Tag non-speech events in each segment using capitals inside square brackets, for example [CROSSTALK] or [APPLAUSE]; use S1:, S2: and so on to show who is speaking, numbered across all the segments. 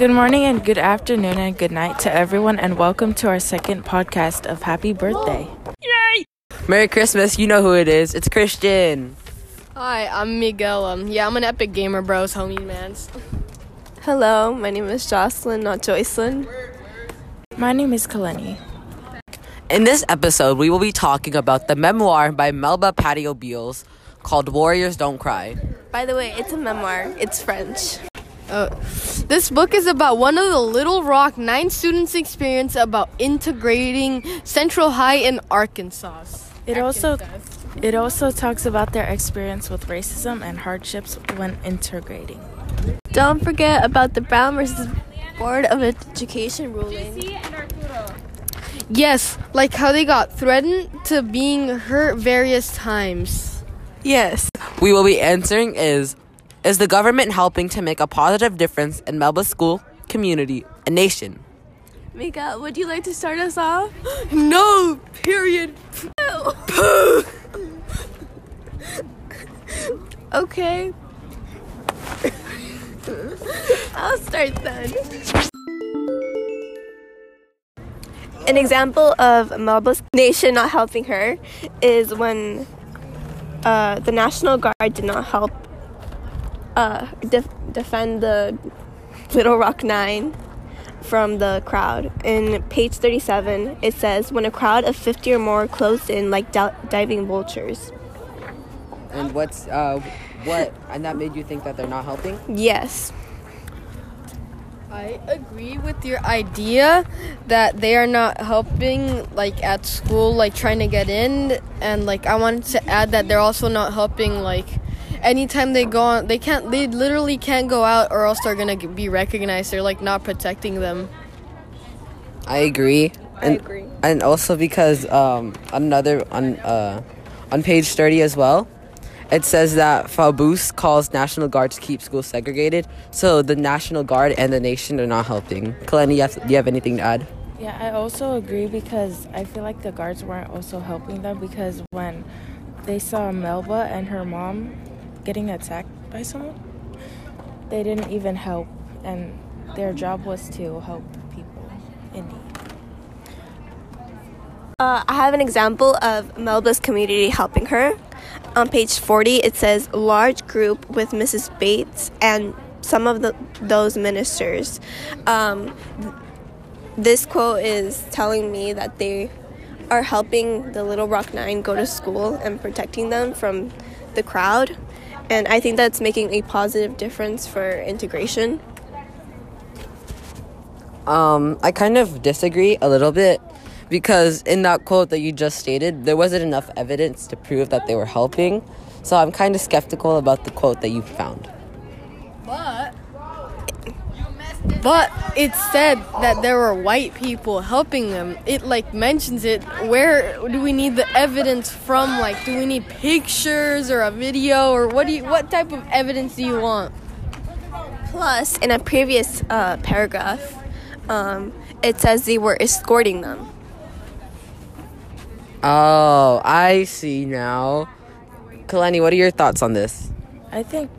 S1: Good morning and good afternoon and good night to everyone, and welcome to our second podcast of Happy Birthday. Yay!
S2: Merry Christmas. You know who it is. It's Christian.
S3: Hi, I'm Miguel. Um, yeah, I'm an Epic Gamer Bros, homie, mans.
S4: Hello, my name is Jocelyn, not Joycelyn.
S1: My name is Kaleni.
S2: In this episode, we will be talking about the memoir by Melba Pattillo Beals called Warriors Don't Cry.
S4: By the way, it's a memoir. It's French.
S3: Uh, this book is about one of the Little Rock nine students' experience about integrating Central High in Arkansas.
S1: It also it also talks about their experience with racism and hardships when integrating.
S4: Don't forget about the Brown versus Board of Education ruling.
S3: Yes, like how they got threatened to being hurt various times.
S4: Yes.
S2: We will be answering is Is the government helping to make a positive difference in Melba school, community, and nation?
S4: Mika, would you like to start us off? [GASPS]
S3: No, period. [LAUGHS]
S4: Okay. [LAUGHS] I'll start then. An example of Melba's nation not helping her is when uh, the National Guard did not help uh, def- defend the Little Rock Nine from the crowd. In page 37, it says, When a crowd of 50 or more closed in like di- diving vultures.
S2: And what's, uh, what, and that made you think that they're not helping?
S4: Yes.
S3: I agree with your idea that they are not helping like at school like trying to get in and like I wanted to add that they're also not helping like anytime they go on they can't they literally can't go out or else they're going to be recognized they're like not protecting them.
S2: I agree. And,
S4: agree.
S2: And also because um, another on uh, on page thirty as well, it says that Faubus calls National Guard to keep schools segregated. So the National Guard and the nation are not helping. Kaleni, you have, do you have anything to add?
S1: Yeah, I also agree because I feel like the guards weren't also helping them because when they saw Melba and her mom getting attacked by someone, they didn't even help, and their job was to help people in need.
S4: Uh, I have an example of Melba's community helping her. On page 40, it says, large group with Mrs. Bates and some of the, those ministers. Um, th- this quote is telling me that they are helping the Little Rock Nine go to school and protecting them from the crowd. And I think that's making a positive difference for integration.
S2: Um, I kind of disagree a little bit because in that quote that you just stated, there wasn't enough evidence to prove that they were helping. So I'm kind of skeptical about the quote that you found.
S3: But but it said that there were white people helping them. It like mentions it. Where do we need the evidence from? Like, do we need pictures or a video or what do you? What type of evidence do you want?
S4: Plus, in a previous uh, paragraph, um, it says they were escorting them.
S2: Oh, I see now. Kaleni, what are your thoughts on this?
S1: I think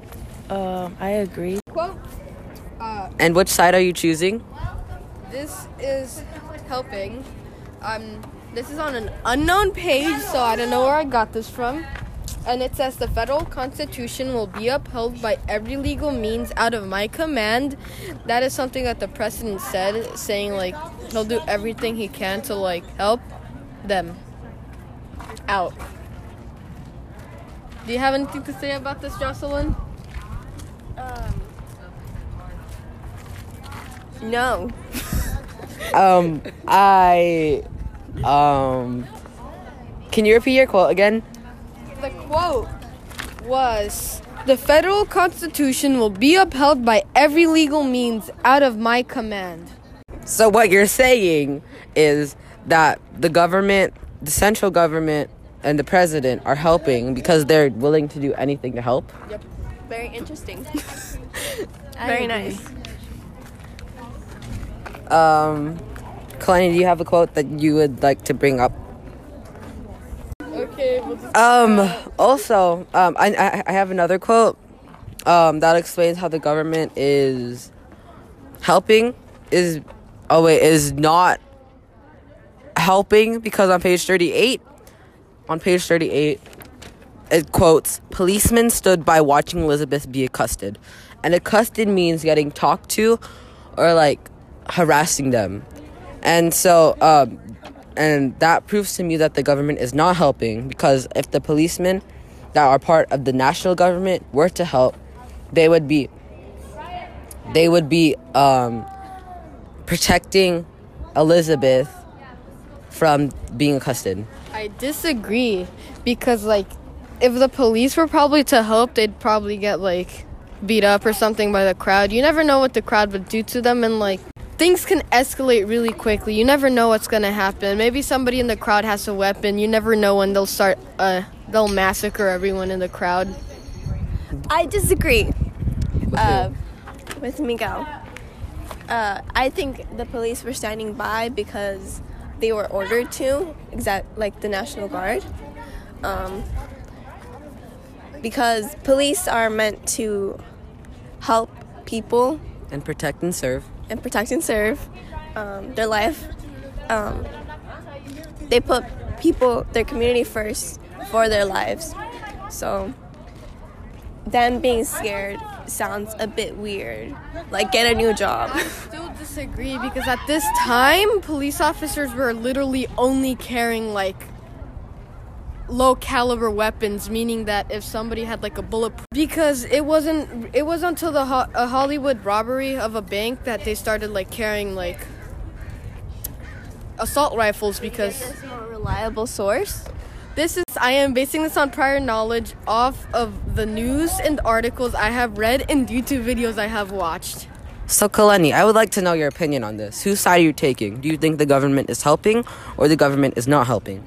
S1: um, I agree.
S3: Quote.
S2: And which side are you choosing?
S3: This is helping. Um, this is on an unknown page, so I don't know where I got this from. And it says the federal constitution will be upheld by every legal means out of my command. That is something that the president said, saying like he'll do everything he can to like help them out. Do you have anything to say about this, Jocelyn?
S4: No.
S2: Um, I, um, can you repeat your quote again?
S3: The quote was The federal constitution will be upheld by every legal means out of my command.
S2: So what you're saying is that the government, the central government, and the president are helping because they're willing to do anything to help. Yep.
S4: Very interesting. [LAUGHS] Very nice.
S2: Um, Kalani, do you have a quote that you would like to bring up?
S3: Okay, we'll
S2: Um, also, um, I, I, I have another quote um, that explains how the government is helping is oh wait is not helping because on page 38 on page 38 it quotes policemen stood by watching elizabeth be accosted and accosted means getting talked to or like harassing them and so um and that proves to me that the government is not helping because if the policemen that are part of the national government were to help they would be they would be um protecting elizabeth from being accosted
S3: I disagree because like if the police were probably to help, they'd probably get like beat up or something by the crowd. You never know what the crowd would do to them and like things can escalate really quickly. You never know what's going to happen. Maybe somebody in the crowd has a weapon. You never know when they'll start uh they'll massacre everyone in the crowd.
S4: I disagree uh, with Miguel. Uh, I think the police were standing by because they were ordered to, exact like the National Guard. Um, because police are meant to help people
S2: and protect and serve
S4: and protect and serve um, their life. Um, they put people, their community first for their lives. So, them being scared sounds a bit weird. Like, get a new job.
S3: I still disagree because at this time police officers were literally only carrying like low caliber weapons meaning that if somebody had like a bullet because it wasn't it was until the Ho- a Hollywood robbery of a bank that they started like carrying like assault rifles because
S4: There's no reliable source.
S3: this is I am basing this on prior knowledge off of the news and articles I have read and YouTube videos I have watched.
S2: So, Kaleni, I would like to know your opinion on this. Whose side are you taking? Do you think the government is helping or the government is not helping?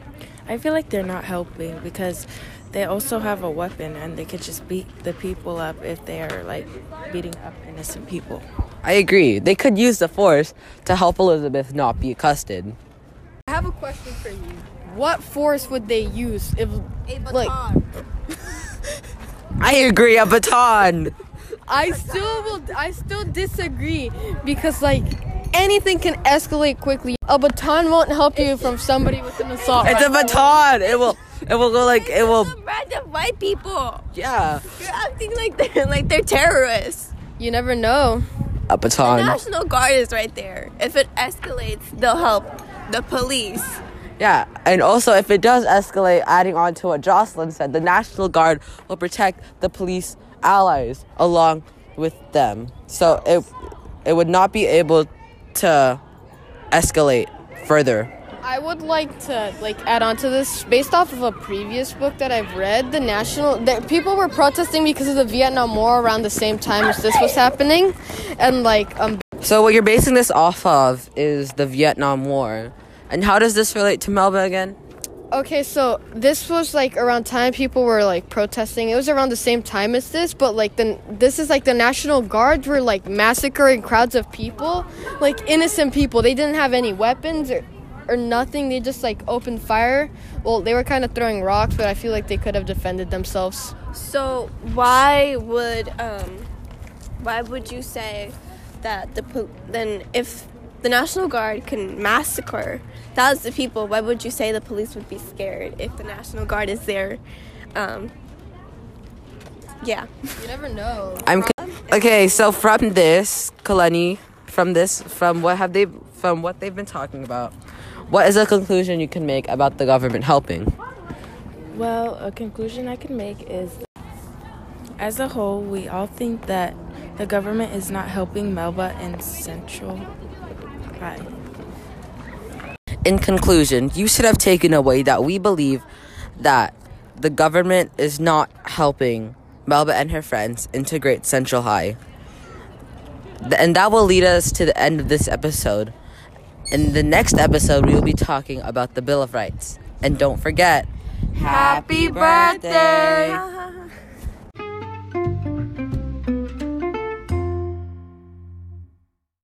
S1: I feel like they're not helping because they also have a weapon and they could just beat the people up if they are like beating up innocent people.
S2: I agree. They could use the force to help Elizabeth not be accosted.
S3: I have a question for you. What force would they use if a baton? like
S2: I agree, a baton.
S3: I still will I still disagree because like anything can escalate quickly. A baton won't help you from somebody with an assault.
S2: It's a baton. It will it will go like it will
S4: Some random white people.
S2: yeah.
S4: You're acting like they're like they're terrorists.
S3: You never know.
S2: A baton.
S4: The National Guard is right there. If it escalates, they'll help the police.
S2: Yeah, and also if it does escalate, adding on to what Jocelyn said, the National Guard will protect the police allies along with them. So it it would not be able to escalate further.
S3: I would like to like add on to this based off of a previous book that I've read. The national that people were protesting because of the Vietnam War around the same time as this was happening, and like um
S2: So what you're basing this off of is the Vietnam War. And how does this relate to Melba again?
S3: Okay, so this was like around time people were like protesting. It was around the same time as this, but like the this is like the National Guards were like massacring crowds of people, like innocent people. They didn't have any weapons or or nothing. They just like opened fire. Well, they were kind of throwing rocks, but I feel like they could have defended themselves.
S4: So why would um, why would you say that the po- then if the National Guard can massacre thousands of people, why would you say the police would be scared if the National Guard is there? Um, yeah.
S3: You never know.
S2: I'm co- okay. So from this, Kaleni, from this, from what have they, from what they've been talking about, what is a conclusion you can make about the government helping?
S1: Well, a conclusion I can make is as a whole, we all think that the government is not helping Melba and Central
S2: In conclusion, you should have taken away that we believe that the government is not helping Melba and her friends integrate Central High. And that will lead us to the end of this episode. In the next episode, we will be talking about the Bill of Rights. And don't forget,
S3: Happy birthday!